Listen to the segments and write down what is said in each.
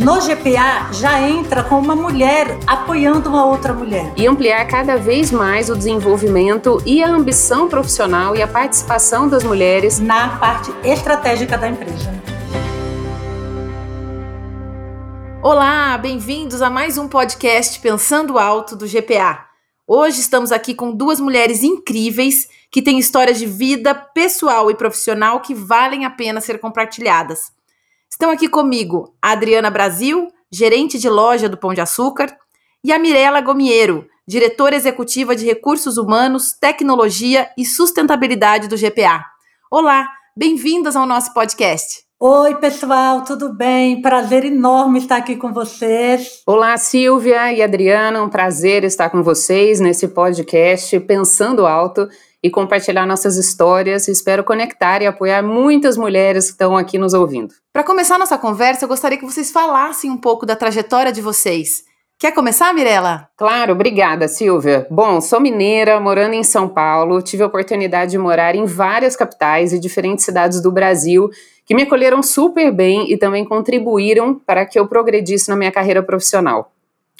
no GPA já entra com uma mulher apoiando uma outra mulher. E ampliar cada vez mais o desenvolvimento e a ambição profissional e a participação das mulheres na parte estratégica da empresa. Olá, bem-vindos a mais um podcast Pensando Alto do GPA. Hoje estamos aqui com duas mulheres incríveis que têm histórias de vida pessoal e profissional que valem a pena ser compartilhadas. Estão aqui comigo a Adriana Brasil, gerente de loja do Pão de Açúcar, e a Mirela Gomiero, diretora executiva de Recursos Humanos, Tecnologia e Sustentabilidade do GPA. Olá, bem-vindas ao nosso podcast. Oi, pessoal, tudo bem? Prazer enorme estar aqui com vocês. Olá, Silvia e Adriana, um prazer estar com vocês nesse podcast Pensando Alto e compartilhar nossas histórias. Espero conectar e apoiar muitas mulheres que estão aqui nos ouvindo. Para começar nossa conversa, eu gostaria que vocês falassem um pouco da trajetória de vocês. Quer começar, Mirella? Claro, obrigada, Silvia. Bom, sou mineira, morando em São Paulo. Tive a oportunidade de morar em várias capitais e diferentes cidades do Brasil que me acolheram super bem e também contribuíram para que eu progredisse na minha carreira profissional.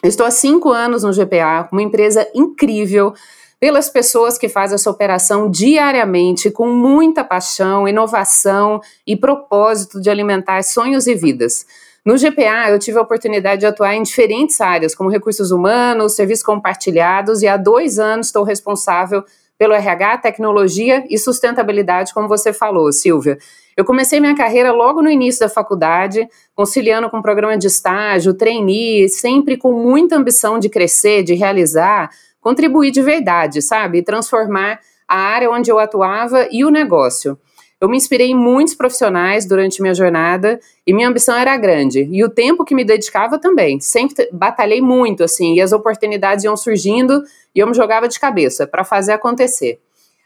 estou há cinco anos no GPA, uma empresa incrível, pelas pessoas que fazem essa operação diariamente com muita paixão, inovação e propósito de alimentar sonhos e vidas. No GPA, eu tive a oportunidade de atuar em diferentes áreas, como recursos humanos, serviços compartilhados, e há dois anos estou responsável pelo RH, tecnologia e sustentabilidade, como você falou, Silvia. Eu comecei minha carreira logo no início da faculdade, conciliando com programa de estágio, trainee, sempre com muita ambição de crescer, de realizar, contribuir de verdade, sabe? Transformar a área onde eu atuava e o negócio. Eu me inspirei em muitos profissionais durante minha jornada e minha ambição era grande. E o tempo que me dedicava também. Sempre batalhei muito, assim, e as oportunidades iam surgindo e eu me jogava de cabeça para fazer acontecer.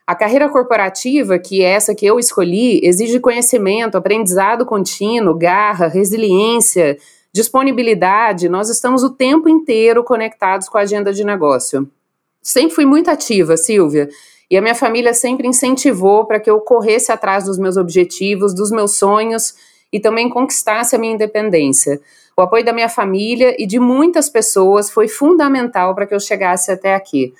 A carreira corporativa, que é essa que eu escolhi, exige conhecimento, aprendizado contínuo, garra, resiliência, disponibilidade. Nós estamos o tempo inteiro conectados com a agenda de negócio. Sempre fui muito ativa, Silvia, e a minha família sempre incentivou para que eu corresse atrás dos meus objetivos, dos meus sonhos e também conquistasse a minha independência. O apoio da minha família e de muitas pessoas foi fundamental para que eu chegasse até aqui.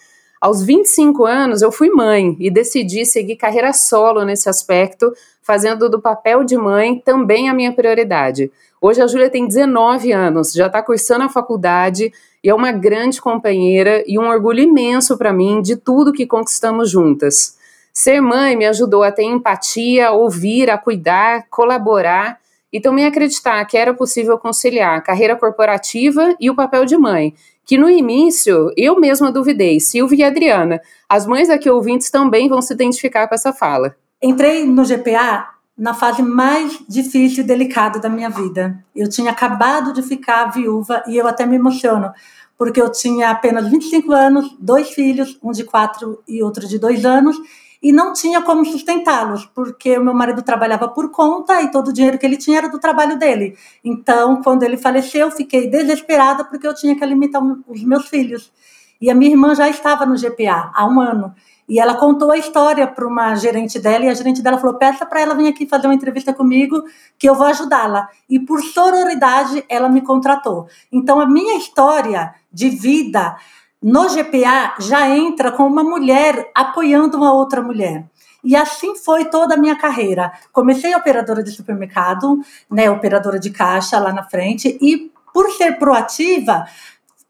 Aos 25 anos, eu fui mãe e decidi seguir carreira solo nesse aspecto, fazendo do papel de mãe também a minha prioridade. Hoje a Júlia tem 19 anos, já está cursando a faculdade e é uma grande companheira e um orgulho imenso para mim de tudo que conquistamos juntas. Ser mãe me ajudou a ter empatia, ouvir, a cuidar, colaborar e também acreditar que era possível conciliar a carreira corporativa e o papel de mãe, que no início eu mesma duvidei, Silvia e Adriana. As mães aqui ouvintes também vão se identificar com essa fala. Entrei no GPA na fase mais difícil e delicada da minha vida. Eu tinha acabado de ficar viúva e eu até me emociono, porque eu tinha apenas 25 anos, dois filhos, um de quatro e outro de dois anos, e não tinha como sustentá-los, porque o meu marido trabalhava por conta e todo o dinheiro que ele tinha era do trabalho dele. Então, quando ele faleceu, fiquei desesperada porque eu tinha que alimentar os meus filhos. E a minha irmã já estava no GPA há um ano. E ela contou a história para uma gerente dela, e a gerente dela falou: peça para ela vir aqui fazer uma entrevista comigo, que eu vou ajudá-la. E por sororidade, ela me contratou. Então, a minha história de vida no GPA já entra com uma mulher apoiando uma outra mulher. E assim foi toda a minha carreira. Comecei operadora de supermercado, né, operadora de caixa lá na frente, e por ser proativa,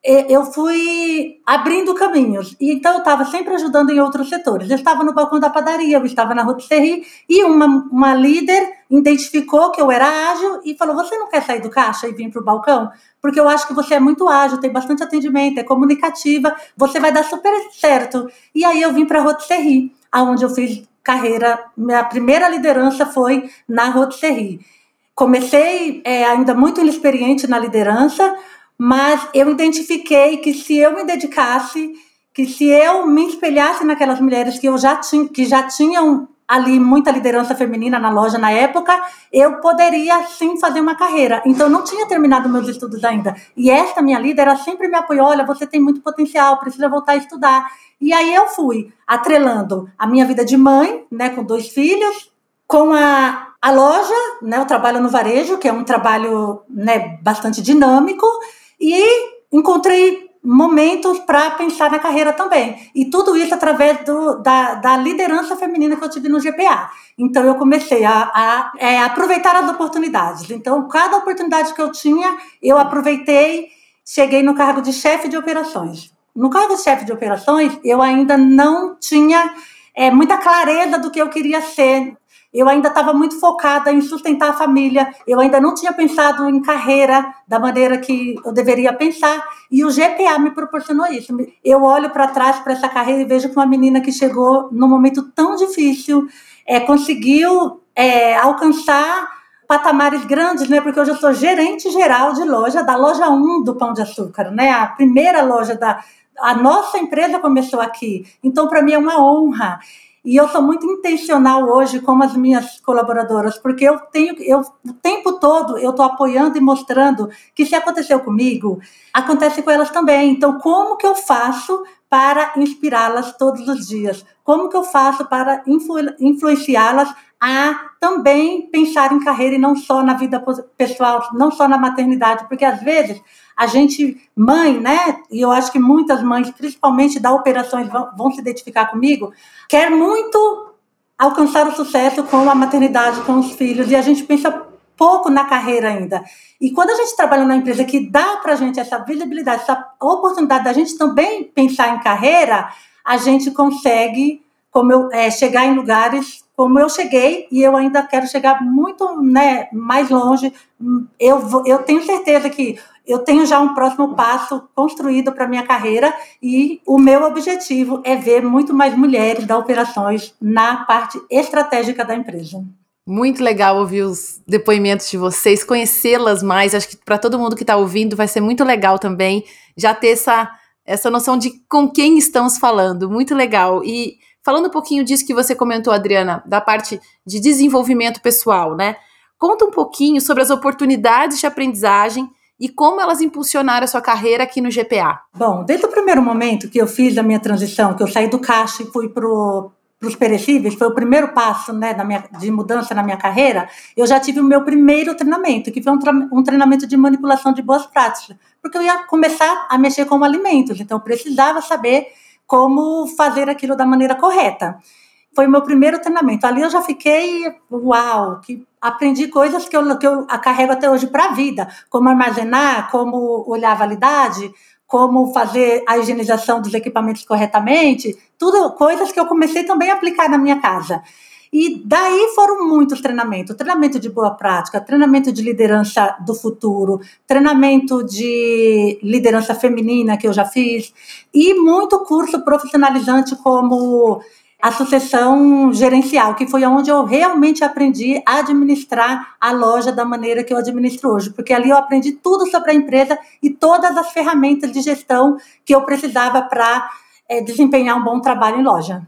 eu fui abrindo caminhos. E então eu estava sempre ajudando em outros setores. Eu estava no balcão da padaria, eu estava na rotisserie e uma, uma líder identificou que eu era ágil e falou: Você não quer sair do caixa e vir para o balcão? Porque eu acho que você é muito ágil, tem bastante atendimento, é comunicativa, você vai dar super certo. E aí eu vim para a rotisserie, aonde eu fiz carreira. Minha primeira liderança foi na rotisserie. Comecei é, ainda muito inexperiente na liderança, mas eu identifiquei que se eu me dedicasse, que se eu me espelhasse naquelas mulheres que eu já tinha, que já tinham ali muita liderança feminina na loja na época, eu poderia sim fazer uma carreira. Então não tinha terminado meus estudos ainda. E esta minha líder ela sempre me apoiou, olha, você tem muito potencial, precisa voltar a estudar. E aí eu fui atrelando a minha vida de mãe, né, com dois filhos, com a a loja, né, eu trabalho no varejo, que é um trabalho né, bastante dinâmico, e encontrei momentos para pensar na carreira também. E tudo isso através do, da, da, liderança feminina que eu tive no GPA. Então, eu comecei a, a é, aproveitar as oportunidades. Então, cada oportunidade que eu tinha, eu aproveitei, cheguei no cargo de chefe de operações. No cargo de chefe de operações, eu ainda não tinha é, muita clareza do que eu queria ser eu ainda estava muito focada em sustentar a família, eu ainda não tinha pensado em carreira da maneira que eu deveria pensar, e o GPA me proporcionou isso. Eu olho para trás para essa carreira e vejo que uma menina que chegou num momento tão difícil é, conseguiu é, alcançar patamares grandes, né? Porque hoje eu sou gerente geral de loja, da loja 1 do Pão de Açúcar, né? A primeira loja da. A nossa empresa começou aqui. Então, para mim, é uma honra. E eu sou muito intencional hoje com as minhas colaboradoras, porque eu tenho, eu o tempo todo eu estou apoiando e mostrando que se aconteceu comigo, acontece com elas também. Então, como que eu faço para inspirá-las todos os dias? Como que eu faço para influ, influenciá-las a também pensar em carreira e não só na vida pessoal, não só na maternidade, porque às vezes a gente, mãe, né? E eu acho que muitas mães, principalmente da operações, vão, vão se identificar comigo, quer muito alcançar o sucesso com a maternidade, com os filhos, e a gente pensa pouco na carreira ainda. E quando a gente trabalha na empresa que dá para a gente essa visibilidade, essa oportunidade da gente também pensar em carreira, a gente consegue como eu, é, chegar em lugares como eu cheguei e eu ainda quero chegar muito né, mais longe. Eu, eu tenho certeza que eu tenho já um próximo passo construído para minha carreira e o meu objetivo é ver muito mais mulheres da operações na parte estratégica da empresa. Muito legal ouvir os depoimentos de vocês, conhecê-las mais. Acho que para todo mundo que está ouvindo vai ser muito legal também já ter essa, essa noção de com quem estamos falando. Muito legal. E falando um pouquinho disso que você comentou, Adriana, da parte de desenvolvimento pessoal, né? Conta um pouquinho sobre as oportunidades de aprendizagem e como elas impulsionaram a sua carreira aqui no GPA? Bom, desde o primeiro momento que eu fiz a minha transição, que eu saí do caixa e fui para os perecíveis, foi o primeiro passo né, minha, de mudança na minha carreira, eu já tive o meu primeiro treinamento, que foi um, um treinamento de manipulação de boas práticas, porque eu ia começar a mexer com alimentos, então eu precisava saber como fazer aquilo da maneira correta foi o meu primeiro treinamento. Ali eu já fiquei, uau, que aprendi coisas que eu, que eu carrego até hoje para a vida, como armazenar, como olhar a validade, como fazer a higienização dos equipamentos corretamente, tudo coisas que eu comecei também a aplicar na minha casa. E daí foram muitos treinamentos: treinamento de boa prática, treinamento de liderança do futuro, treinamento de liderança feminina que eu já fiz, e muito curso profissionalizante como a sucessão gerencial, que foi onde eu realmente aprendi a administrar a loja da maneira que eu administro hoje, porque ali eu aprendi tudo sobre a empresa e todas as ferramentas de gestão que eu precisava para é, desempenhar um bom trabalho em loja.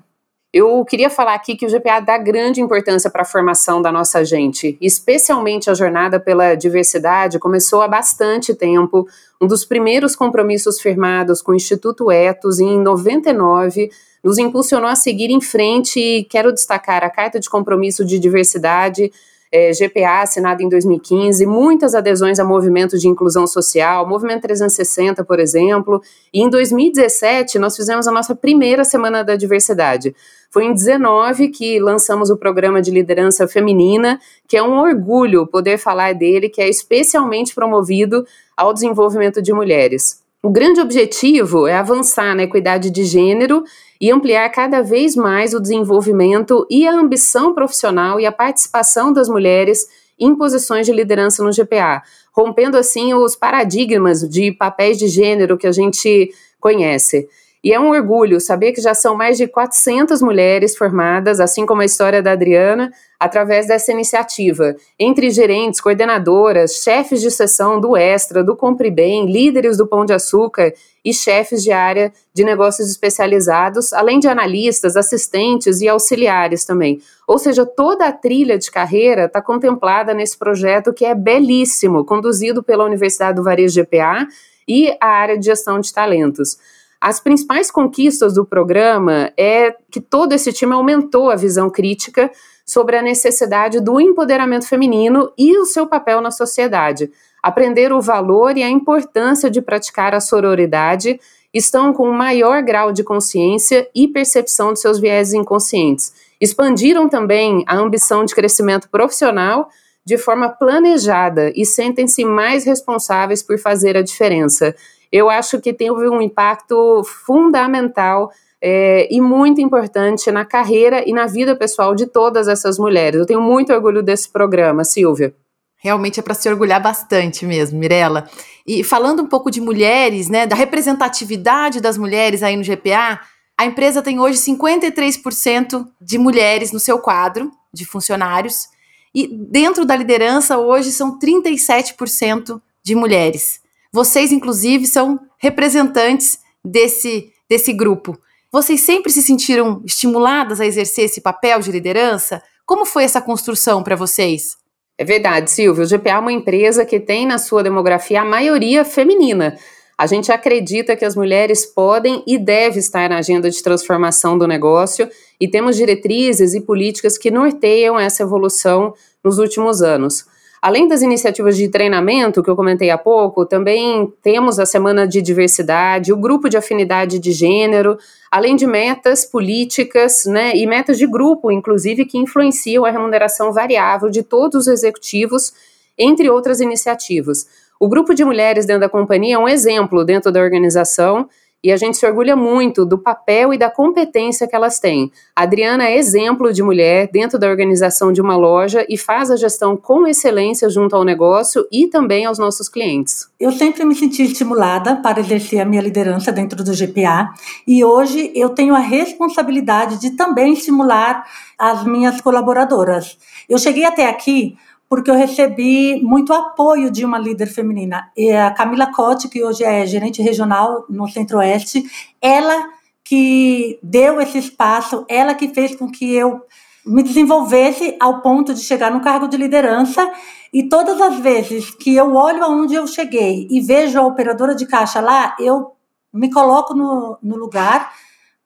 Eu queria falar aqui que o GPA dá grande importância para a formação da nossa gente, especialmente a jornada pela diversidade começou há bastante tempo. Um dos primeiros compromissos firmados com o Instituto Etos em 99 nos impulsionou a seguir em frente e quero destacar a Carta de Compromisso de Diversidade, é, GPA, assinada em 2015, muitas adesões a movimentos de inclusão social, Movimento 360, por exemplo, e em 2017 nós fizemos a nossa primeira Semana da Diversidade. Foi em 19 que lançamos o programa de liderança feminina, que é um orgulho poder falar dele, que é especialmente promovido ao desenvolvimento de mulheres. O grande objetivo é avançar na equidade de gênero e ampliar cada vez mais o desenvolvimento e a ambição profissional e a participação das mulheres em posições de liderança no GPA, rompendo assim os paradigmas de papéis de gênero que a gente conhece. E é um orgulho saber que já são mais de 400 mulheres formadas, assim como a história da Adriana, através dessa iniciativa, entre gerentes, coordenadoras, chefes de seção do Extra, do Compre Bem, líderes do Pão de Açúcar e chefes de área de negócios especializados, além de analistas, assistentes e auxiliares também. Ou seja, toda a trilha de carreira está contemplada nesse projeto que é belíssimo, conduzido pela Universidade do Varejo GPA e a área de gestão de talentos. As principais conquistas do programa é que todo esse time aumentou a visão crítica sobre a necessidade do empoderamento feminino e o seu papel na sociedade. Aprender o valor e a importância de praticar a sororidade estão com um maior grau de consciência e percepção de seus viéses inconscientes. Expandiram também a ambição de crescimento profissional de forma planejada e sentem-se mais responsáveis por fazer a diferença. Eu acho que teve um impacto fundamental é, e muito importante na carreira e na vida pessoal de todas essas mulheres. Eu tenho muito orgulho desse programa, Silvia. Realmente é para se orgulhar bastante mesmo, Mirella. E falando um pouco de mulheres, né, da representatividade das mulheres aí no GPA, a empresa tem hoje 53% de mulheres no seu quadro de funcionários e dentro da liderança, hoje são 37% de mulheres. Vocês, inclusive, são representantes desse, desse grupo. Vocês sempre se sentiram estimuladas a exercer esse papel de liderança? Como foi essa construção para vocês? É verdade, Silvio. O GPA é uma empresa que tem na sua demografia a maioria feminina. A gente acredita que as mulheres podem e devem estar na agenda de transformação do negócio e temos diretrizes e políticas que norteiam essa evolução nos últimos anos. Além das iniciativas de treinamento que eu comentei há pouco, também temos a Semana de Diversidade, o Grupo de Afinidade de Gênero, além de metas políticas né, e metas de grupo, inclusive, que influenciam a remuneração variável de todos os executivos, entre outras iniciativas. O grupo de mulheres dentro da companhia é um exemplo dentro da organização e a gente se orgulha muito do papel e da competência que elas têm. A Adriana é exemplo de mulher dentro da organização de uma loja e faz a gestão com excelência junto ao negócio e também aos nossos clientes. Eu sempre me senti estimulada para exercer a minha liderança dentro do GPA e hoje eu tenho a responsabilidade de também estimular as minhas colaboradoras. Eu cheguei até aqui porque eu recebi muito apoio de uma líder feminina. E a Camila Cote, que hoje é gerente regional no Centro-Oeste, ela que deu esse espaço, ela que fez com que eu me desenvolvesse ao ponto de chegar no cargo de liderança. E todas as vezes que eu olho aonde eu cheguei e vejo a operadora de caixa lá, eu me coloco no, no lugar,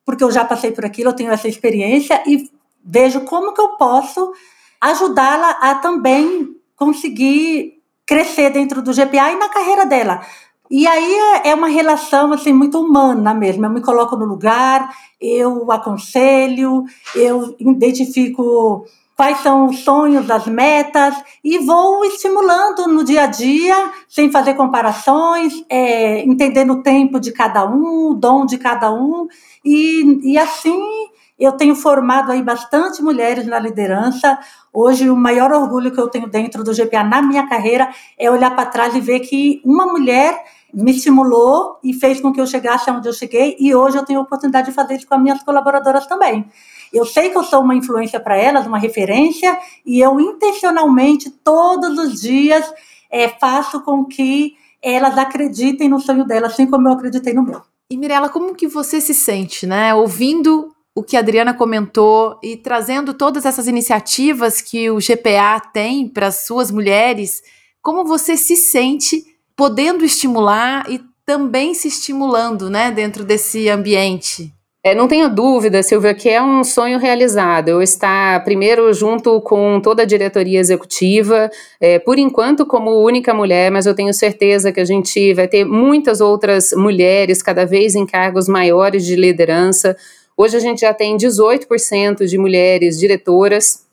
porque eu já passei por aquilo, eu tenho essa experiência e vejo como que eu posso ajudá-la a também conseguir crescer dentro do GPA e na carreira dela. E aí é, é uma relação assim muito humana mesmo. Eu me coloco no lugar, eu aconselho, eu identifico quais são os sonhos, as metas e vou estimulando no dia a dia, sem fazer comparações, é, entendendo o tempo de cada um, o dom de cada um e, e assim eu tenho formado aí bastante mulheres na liderança. Hoje, o maior orgulho que eu tenho dentro do GPA na minha carreira é olhar para trás e ver que uma mulher me estimulou e fez com que eu chegasse onde eu cheguei. E hoje eu tenho a oportunidade de fazer isso com as minhas colaboradoras também. Eu sei que eu sou uma influência para elas, uma referência, e eu intencionalmente, todos os dias, é, faço com que elas acreditem no sonho delas, assim como eu acreditei no meu. E Mirella, como que você se sente, né? Ouvindo o que a Adriana comentou e trazendo todas essas iniciativas que o GPA tem para as suas mulheres, como você se sente podendo estimular e também se estimulando, né, dentro desse ambiente? É, não tenha dúvida, Silvia, que é um sonho realizado. Eu estar primeiro junto com toda a diretoria executiva, é, por enquanto como única mulher, mas eu tenho certeza que a gente vai ter muitas outras mulheres cada vez em cargos maiores de liderança. Hoje a gente já tem 18% de mulheres diretoras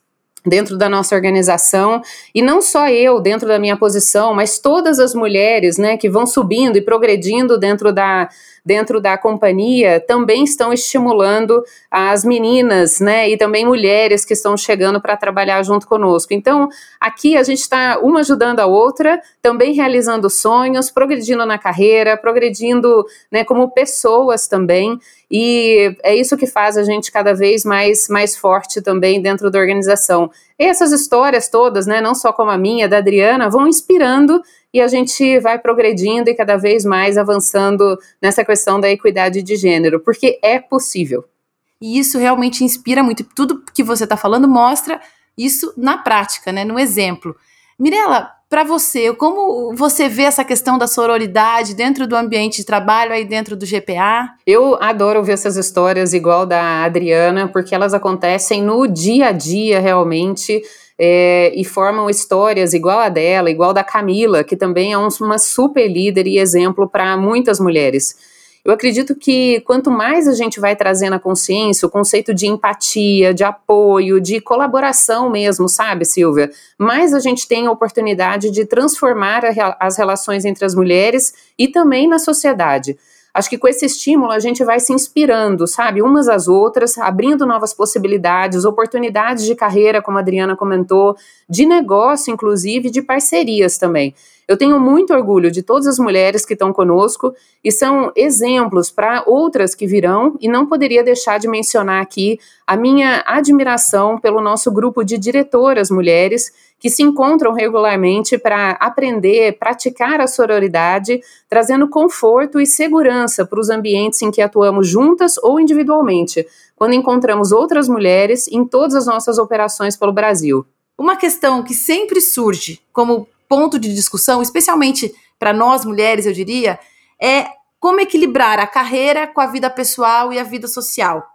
dentro da nossa organização e não só eu dentro da minha posição, mas todas as mulheres, né, que vão subindo e progredindo dentro da dentro da companhia também estão estimulando as meninas, né, e também mulheres que estão chegando para trabalhar junto conosco. Então, aqui a gente está uma ajudando a outra, também realizando sonhos, progredindo na carreira, progredindo, né, como pessoas também. E é isso que faz a gente cada vez mais, mais forte também dentro da organização. E essas histórias todas, né, não só como a minha, da Adriana, vão inspirando e a gente vai progredindo e cada vez mais avançando nessa questão da equidade de gênero, porque é possível. E isso realmente inspira muito. Tudo que você está falando mostra isso na prática, né, no exemplo. Mirela, para você, como você vê essa questão da sororidade dentro do ambiente de trabalho aí dentro do GPA? Eu adoro ver essas histórias igual da Adriana, porque elas acontecem no dia a dia realmente. É, e formam histórias igual a dela, igual da Camila, que também é um, uma super líder e exemplo para muitas mulheres. Eu acredito que quanto mais a gente vai trazendo a consciência, o conceito de empatia, de apoio, de colaboração mesmo, sabe, Silvia? Mais a gente tem a oportunidade de transformar a, as relações entre as mulheres e também na sociedade. Acho que com esse estímulo a gente vai se inspirando, sabe, umas às outras, abrindo novas possibilidades, oportunidades de carreira, como a Adriana comentou, de negócio, inclusive, de parcerias também. Eu tenho muito orgulho de todas as mulheres que estão conosco e são exemplos para outras que virão, e não poderia deixar de mencionar aqui a minha admiração pelo nosso grupo de diretoras mulheres que se encontram regularmente para aprender, praticar a sororidade, trazendo conforto e segurança para os ambientes em que atuamos juntas ou individualmente, quando encontramos outras mulheres em todas as nossas operações pelo Brasil. Uma questão que sempre surge como ponto de discussão, especialmente para nós mulheres, eu diria, é como equilibrar a carreira com a vida pessoal e a vida social.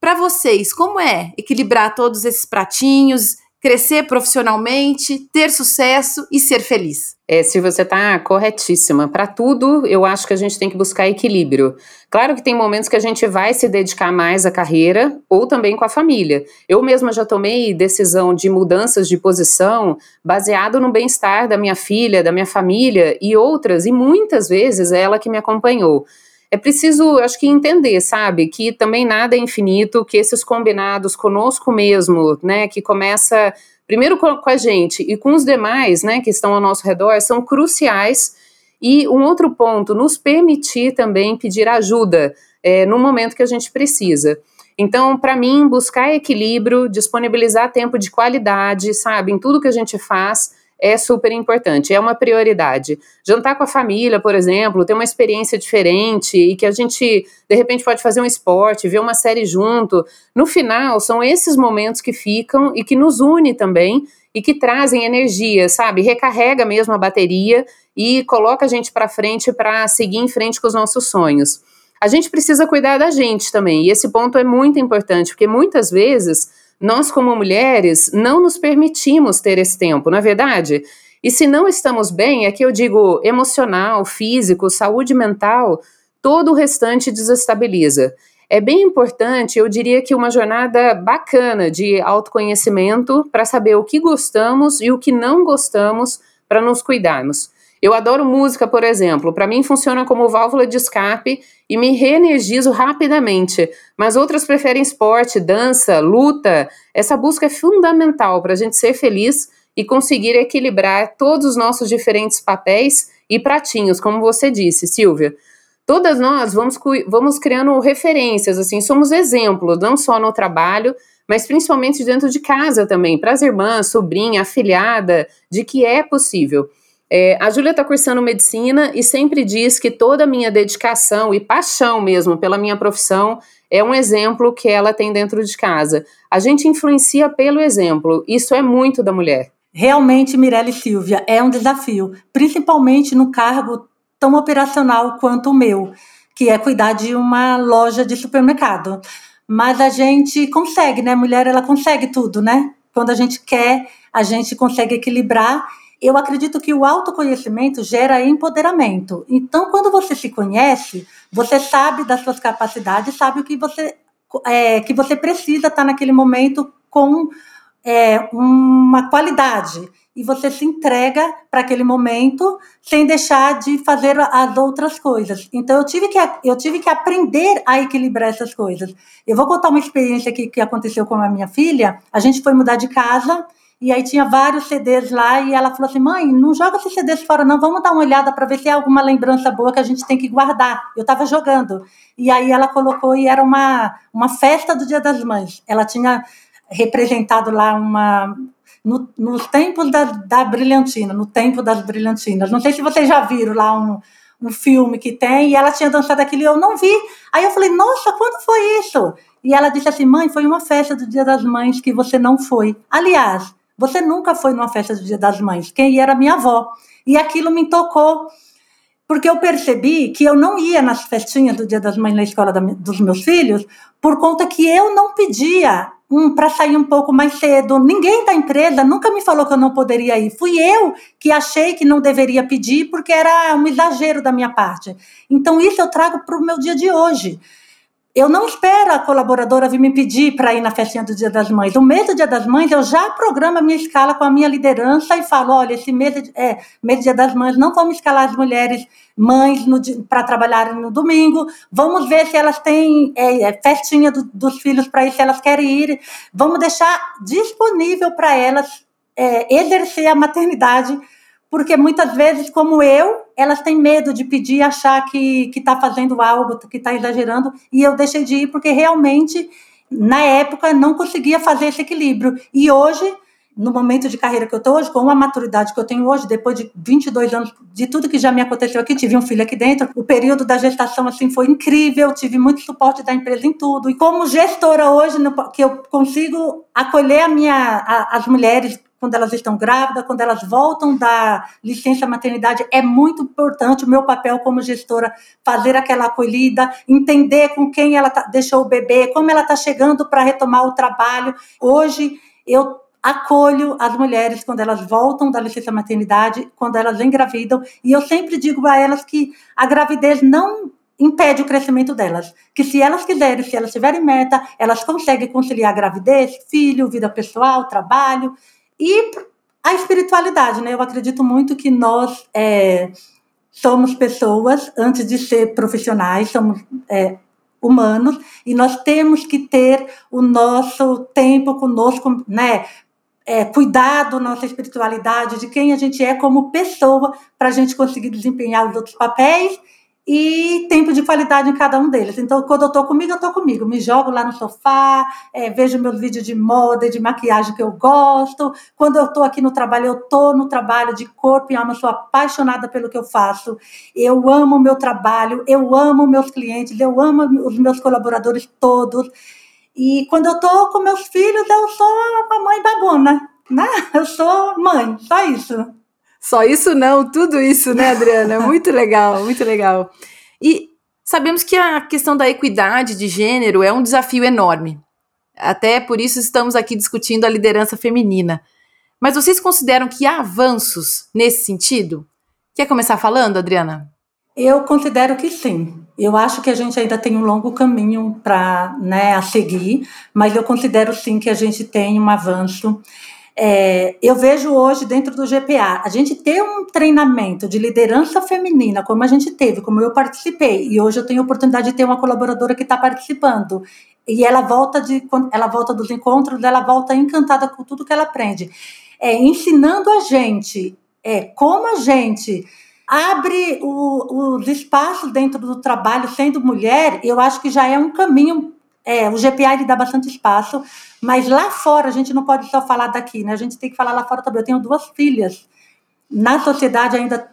Para vocês, como é equilibrar todos esses pratinhos, crescer profissionalmente, ter sucesso e ser feliz. É, se você está corretíssima. Para tudo, eu acho que a gente tem que buscar equilíbrio. Claro que tem momentos que a gente vai se dedicar mais à carreira ou também com a família. Eu mesma já tomei decisão de mudanças de posição baseado no bem-estar da minha filha, da minha família e outras, e muitas vezes é ela que me acompanhou é preciso, acho que, entender, sabe, que também nada é infinito, que esses combinados conosco mesmo, né, que começa primeiro com a gente e com os demais, né, que estão ao nosso redor, são cruciais. E um outro ponto, nos permitir também pedir ajuda é, no momento que a gente precisa. Então, para mim, buscar equilíbrio, disponibilizar tempo de qualidade, sabe, em tudo que a gente faz, é super importante, é uma prioridade. Jantar com a família, por exemplo, ter uma experiência diferente e que a gente, de repente, pode fazer um esporte, ver uma série junto. No final, são esses momentos que ficam e que nos une também e que trazem energia, sabe? Recarrega mesmo a bateria e coloca a gente para frente para seguir em frente com os nossos sonhos. A gente precisa cuidar da gente também, e esse ponto é muito importante, porque muitas vezes nós, como mulheres, não nos permitimos ter esse tempo, não é verdade? E se não estamos bem, é que eu digo emocional, físico, saúde mental, todo o restante desestabiliza. É bem importante, eu diria que uma jornada bacana de autoconhecimento para saber o que gostamos e o que não gostamos para nos cuidarmos. Eu adoro música, por exemplo. Para mim funciona como válvula de escape e me reenergizo rapidamente. Mas outras preferem esporte, dança, luta. Essa busca é fundamental para a gente ser feliz e conseguir equilibrar todos os nossos diferentes papéis e pratinhos, como você disse, Silvia. Todas nós vamos, vamos criando referências, assim, somos exemplos, não só no trabalho, mas principalmente dentro de casa também, para as irmãs, sobrinha, afilhada, de que é possível. É, a Júlia está cursando medicina e sempre diz que toda a minha dedicação e paixão mesmo pela minha profissão é um exemplo que ela tem dentro de casa. A gente influencia pelo exemplo, isso é muito da mulher. Realmente, Mirelle Silvia, é um desafio, principalmente no cargo tão operacional quanto o meu, que é cuidar de uma loja de supermercado. Mas a gente consegue, né? Mulher, ela consegue tudo, né? Quando a gente quer, a gente consegue equilibrar eu acredito que o autoconhecimento gera empoderamento. Então, quando você se conhece, você sabe das suas capacidades, sabe o que você, é, que você precisa estar naquele momento com é, uma qualidade. E você se entrega para aquele momento sem deixar de fazer as outras coisas. Então, eu tive, que, eu tive que aprender a equilibrar essas coisas. Eu vou contar uma experiência aqui que aconteceu com a minha filha. A gente foi mudar de casa e aí tinha vários CDs lá e ela falou assim: mãe, não joga esses CDs fora, não. Vamos dar uma olhada para ver se é alguma lembrança boa que a gente tem que guardar. Eu estava jogando. E aí ela colocou e era uma, uma festa do Dia das Mães. Ela tinha representado lá uma. No, nos tempos da, da brilhantina, no tempo das brilhantinas. Não sei se vocês já viram lá um, um filme que tem, e ela tinha dançado aquilo e eu não vi. Aí eu falei, nossa, quando foi isso? E ela disse assim, mãe, foi uma festa do Dia das Mães que você não foi. Aliás, você nunca foi numa festa do Dia das Mães. Quem ia era minha avó. E aquilo me tocou, porque eu percebi que eu não ia nas festinhas do Dia das Mães na escola da, dos meus filhos, por conta que eu não pedia um, para sair um pouco mais cedo. Ninguém da empresa nunca me falou que eu não poderia ir. Fui eu que achei que não deveria pedir, porque era um exagero da minha parte. Então, isso eu trago para o meu dia de hoje. Eu não espero a colaboradora vir me pedir para ir na festinha do Dia das Mães. O mês do Dia das Mães, eu já programo a minha escala com a minha liderança e falo: olha, esse mês, é, mês do Dia das Mães, não vamos escalar as mulheres mães para trabalhar no domingo. Vamos ver se elas têm é, é festinha do, dos filhos para ir, se elas querem ir. Vamos deixar disponível para elas é, exercer a maternidade porque muitas vezes, como eu, elas têm medo de pedir, achar que está fazendo algo, que está exagerando, e eu deixei de ir porque realmente, na época, não conseguia fazer esse equilíbrio. E hoje, no momento de carreira que eu estou hoje, com a maturidade que eu tenho hoje, depois de 22 anos de tudo que já me aconteceu aqui, tive um filho aqui dentro, o período da gestação assim foi incrível, tive muito suporte da empresa em tudo. E como gestora hoje, que eu consigo acolher a minha, a, as mulheres quando elas estão grávidas, quando elas voltam da licença maternidade, é muito importante o meu papel como gestora fazer aquela acolhida, entender com quem ela tá, deixou o bebê, como ela está chegando para retomar o trabalho. Hoje eu acolho as mulheres quando elas voltam da licença maternidade, quando elas engravidam, e eu sempre digo a elas que a gravidez não impede o crescimento delas. Que se elas quiserem, se elas tiverem meta, elas conseguem conciliar gravidez, filho, vida pessoal, trabalho. E a espiritualidade, né? Eu acredito muito que nós é, somos pessoas, antes de ser profissionais, somos é, humanos, e nós temos que ter o nosso tempo conosco, né? É, nossa espiritualidade, de quem a gente é como pessoa, para a gente conseguir desempenhar os outros papéis e tempo de qualidade em cada um deles. Então, quando eu estou comigo, eu estou comigo. Me jogo lá no sofá, é, vejo meus vídeos de moda e de maquiagem que eu gosto. Quando eu estou aqui no trabalho, eu estou no trabalho de corpo e alma, sou apaixonada pelo que eu faço. Eu amo o meu trabalho, eu amo meus clientes, eu amo os meus colaboradores todos. E quando eu estou com meus filhos, eu sou uma mãe babona. Né? Eu sou mãe, só isso. Só isso não, tudo isso, né, Adriana? Muito legal, muito legal. E sabemos que a questão da equidade de gênero é um desafio enorme. Até por isso estamos aqui discutindo a liderança feminina. Mas vocês consideram que há avanços nesse sentido? Quer começar falando, Adriana? Eu considero que sim. Eu acho que a gente ainda tem um longo caminho para né, a seguir, mas eu considero sim que a gente tem um avanço. É, eu vejo hoje dentro do GPA, a gente ter um treinamento de liderança feminina, como a gente teve, como eu participei, e hoje eu tenho a oportunidade de ter uma colaboradora que está participando, e ela volta de ela volta dos encontros, ela volta encantada com tudo que ela aprende, é, ensinando a gente é, como a gente abre o, os espaços dentro do trabalho sendo mulher, eu acho que já é um caminho é, o GPA ele dá bastante espaço, mas lá fora a gente não pode só falar daqui, né? A gente tem que falar lá fora também. Eu tenho duas filhas. Na sociedade ainda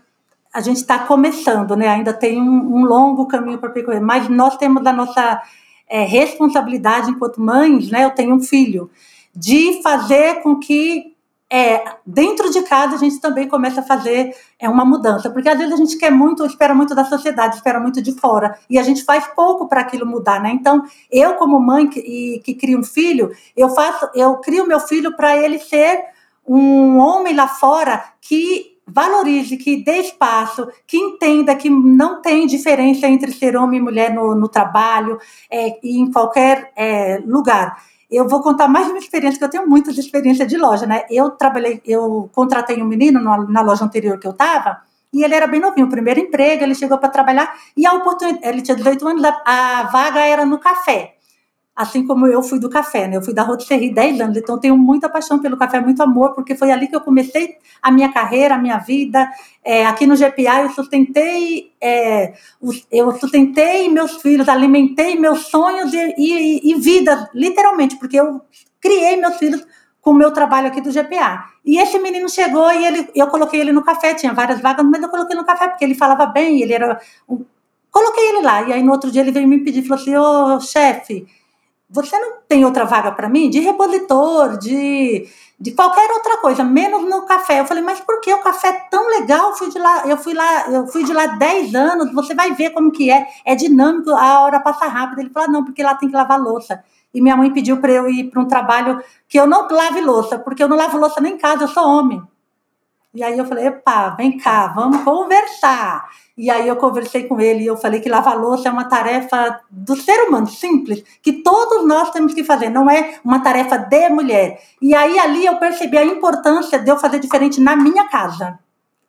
a gente está começando, né? Ainda tem um, um longo caminho para percorrer, mas nós temos a nossa é, responsabilidade enquanto mães, né? Eu tenho um filho, de fazer com que é, dentro de casa a gente também começa a fazer é, uma mudança, porque às vezes a gente quer muito, espera muito da sociedade, espera muito de fora, e a gente faz pouco para aquilo mudar, né? Então, eu como mãe que, e, que cria um filho, eu faço, eu crio meu filho para ele ser um homem lá fora que valorize, que dê espaço, que entenda que não tem diferença entre ser homem e mulher no, no trabalho é, em qualquer é, lugar eu vou contar mais uma experiência, que eu tenho muitas experiências de loja, né? Eu trabalhei, eu contratei um menino na loja anterior que eu estava, e ele era bem novinho, o primeiro emprego, ele chegou para trabalhar, e a oportunidade, ele tinha 18 anos, a vaga era no café assim como eu fui do café, né? Eu fui da Rotisserie 10 anos, então tenho muita paixão pelo café, muito amor, porque foi ali que eu comecei a minha carreira, a minha vida. É, aqui no GPA eu sustentei, é, eu sustentei meus filhos, alimentei meus sonhos e, e, e, vida, literalmente, porque eu criei meus filhos com o meu trabalho aqui do GPA. E esse menino chegou e ele, eu coloquei ele no café, tinha várias vagas, mas eu coloquei no café porque ele falava bem, ele era... Um, coloquei ele lá, e aí no outro dia ele veio me pedir, falou assim, ô chefe, você não tem outra vaga para mim? De repositor, de, de qualquer outra coisa, menos no café. Eu falei, mas por que o café é tão legal? Eu fui de lá, eu fui lá, eu fui de lá 10 anos, você vai ver como que é, é dinâmico, a hora passa rápido. Ele falou, não, porque lá tem que lavar louça. E minha mãe pediu para eu ir para um trabalho que eu não lave louça, porque eu não lavo louça nem em casa, eu sou homem. E aí eu falei, epa, vem cá, vamos conversar. E aí eu conversei com ele e eu falei que lavar louça é uma tarefa do ser humano, simples, que todos nós temos que fazer, não é uma tarefa de mulher. E aí ali eu percebi a importância de eu fazer diferente na minha casa.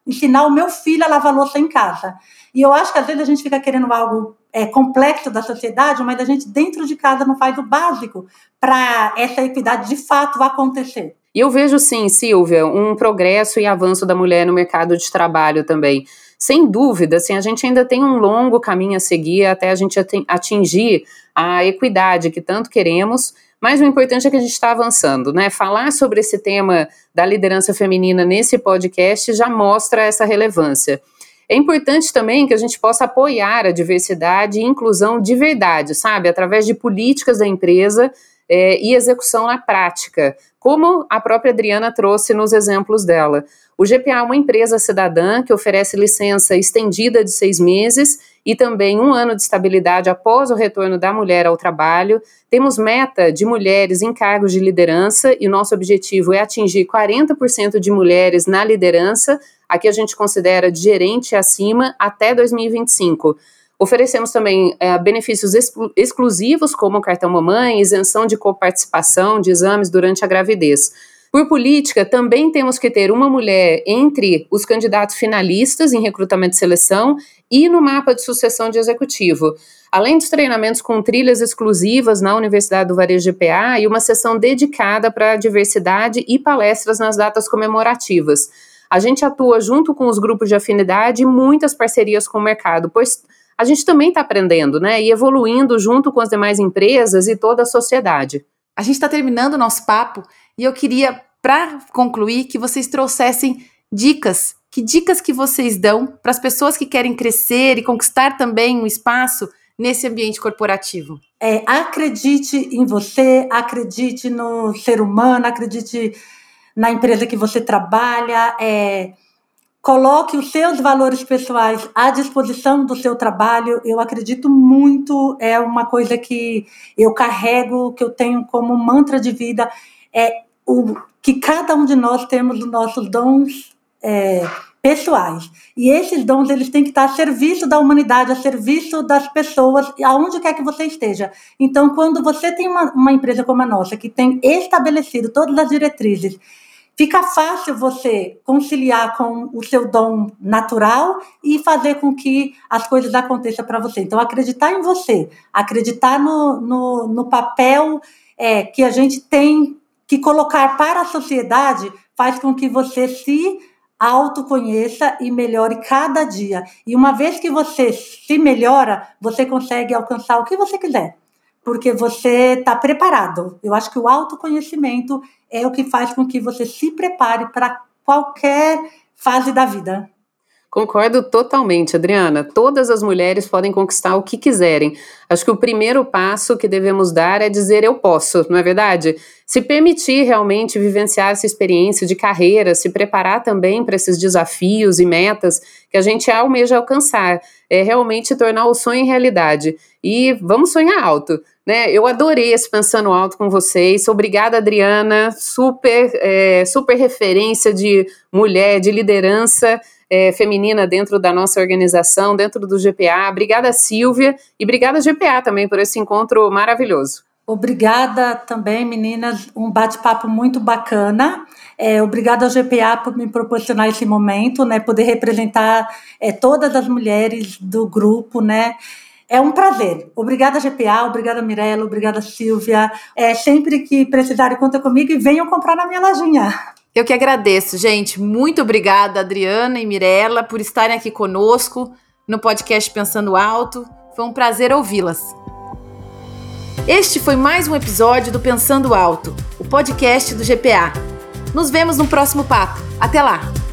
Ensinar o meu filho a lavar louça em casa. E eu acho que às vezes a gente fica querendo algo é, complexo da sociedade, mas a gente dentro de casa não faz o básico para essa equidade de fato acontecer. E eu vejo sim, Silvia, um progresso e avanço da mulher no mercado de trabalho também sem dúvida, assim, a gente ainda tem um longo caminho a seguir até a gente atingir a equidade que tanto queremos, mas o importante é que a gente está avançando, né? Falar sobre esse tema da liderança feminina nesse podcast já mostra essa relevância. É importante também que a gente possa apoiar a diversidade e inclusão de verdade, sabe? Através de políticas da empresa é, e execução na prática, como a própria Adriana trouxe nos exemplos dela. O GPA é uma empresa cidadã que oferece licença estendida de seis meses e também um ano de estabilidade após o retorno da mulher ao trabalho. Temos meta de mulheres em cargos de liderança e nosso objetivo é atingir 40% de mulheres na liderança, aqui a gente considera de gerente acima, até 2025. Oferecemos também é, benefícios exclu exclusivos, como cartão mamãe, isenção de coparticipação de exames durante a gravidez. Por política, também temos que ter uma mulher entre os candidatos finalistas em recrutamento e seleção e no mapa de sucessão de executivo. Além dos treinamentos com trilhas exclusivas na Universidade do Varejo GPA e uma sessão dedicada para a diversidade e palestras nas datas comemorativas. A gente atua junto com os grupos de afinidade e muitas parcerias com o mercado, pois a gente também está aprendendo, né? E evoluindo junto com as demais empresas e toda a sociedade. A gente está terminando o nosso papo e eu queria, para concluir, que vocês trouxessem dicas. Que dicas que vocês dão para as pessoas que querem crescer e conquistar também um espaço nesse ambiente corporativo? É, acredite em você, acredite no ser humano, acredite na empresa que você trabalha. É, Coloque os seus valores pessoais à disposição do seu trabalho. Eu acredito muito, é uma coisa que eu carrego, que eu tenho como mantra de vida, é o que cada um de nós temos os nossos dons é, pessoais. E esses dons eles têm que estar a serviço da humanidade, a serviço das pessoas, aonde quer que você esteja. Então, quando você tem uma, uma empresa como a nossa, que tem estabelecido todas as diretrizes fica fácil você conciliar com o seu dom natural e fazer com que as coisas aconteçam para você. Então, acreditar em você, acreditar no, no, no papel é, que a gente tem que colocar para a sociedade faz com que você se autoconheça e melhore cada dia. E uma vez que você se melhora, você consegue alcançar o que você quiser porque você está preparado. Eu acho que o autoconhecimento é o que faz com que você se prepare para qualquer fase da vida. Concordo totalmente, Adriana. Todas as mulheres podem conquistar o que quiserem. Acho que o primeiro passo que devemos dar é dizer eu posso, não é verdade? Se permitir realmente vivenciar essa experiência de carreira, se preparar também para esses desafios e metas que a gente almeja alcançar, é realmente tornar o sonho realidade. E vamos sonhar alto. Né, eu adorei esse Pensando Alto com vocês. Obrigada, Adriana. Super, é, super referência de mulher, de liderança é, feminina dentro da nossa organização, dentro do GPA. Obrigada, Silvia, e obrigada, GPA, também, por esse encontro maravilhoso. Obrigada também, meninas. Um bate-papo muito bacana. É, obrigada ao GPA por me proporcionar esse momento, né? Poder representar é, todas as mulheres do grupo, né? É um prazer. Obrigada, GPA, obrigada, Mirella, obrigada, Silvia. É, sempre que precisarem, conta comigo e venham comprar na minha lojinha. Eu que agradeço, gente. Muito obrigada, Adriana e Mirella, por estarem aqui conosco no podcast Pensando Alto. Foi um prazer ouvi-las. Este foi mais um episódio do Pensando Alto, o podcast do GPA. Nos vemos no próximo papo. Até lá!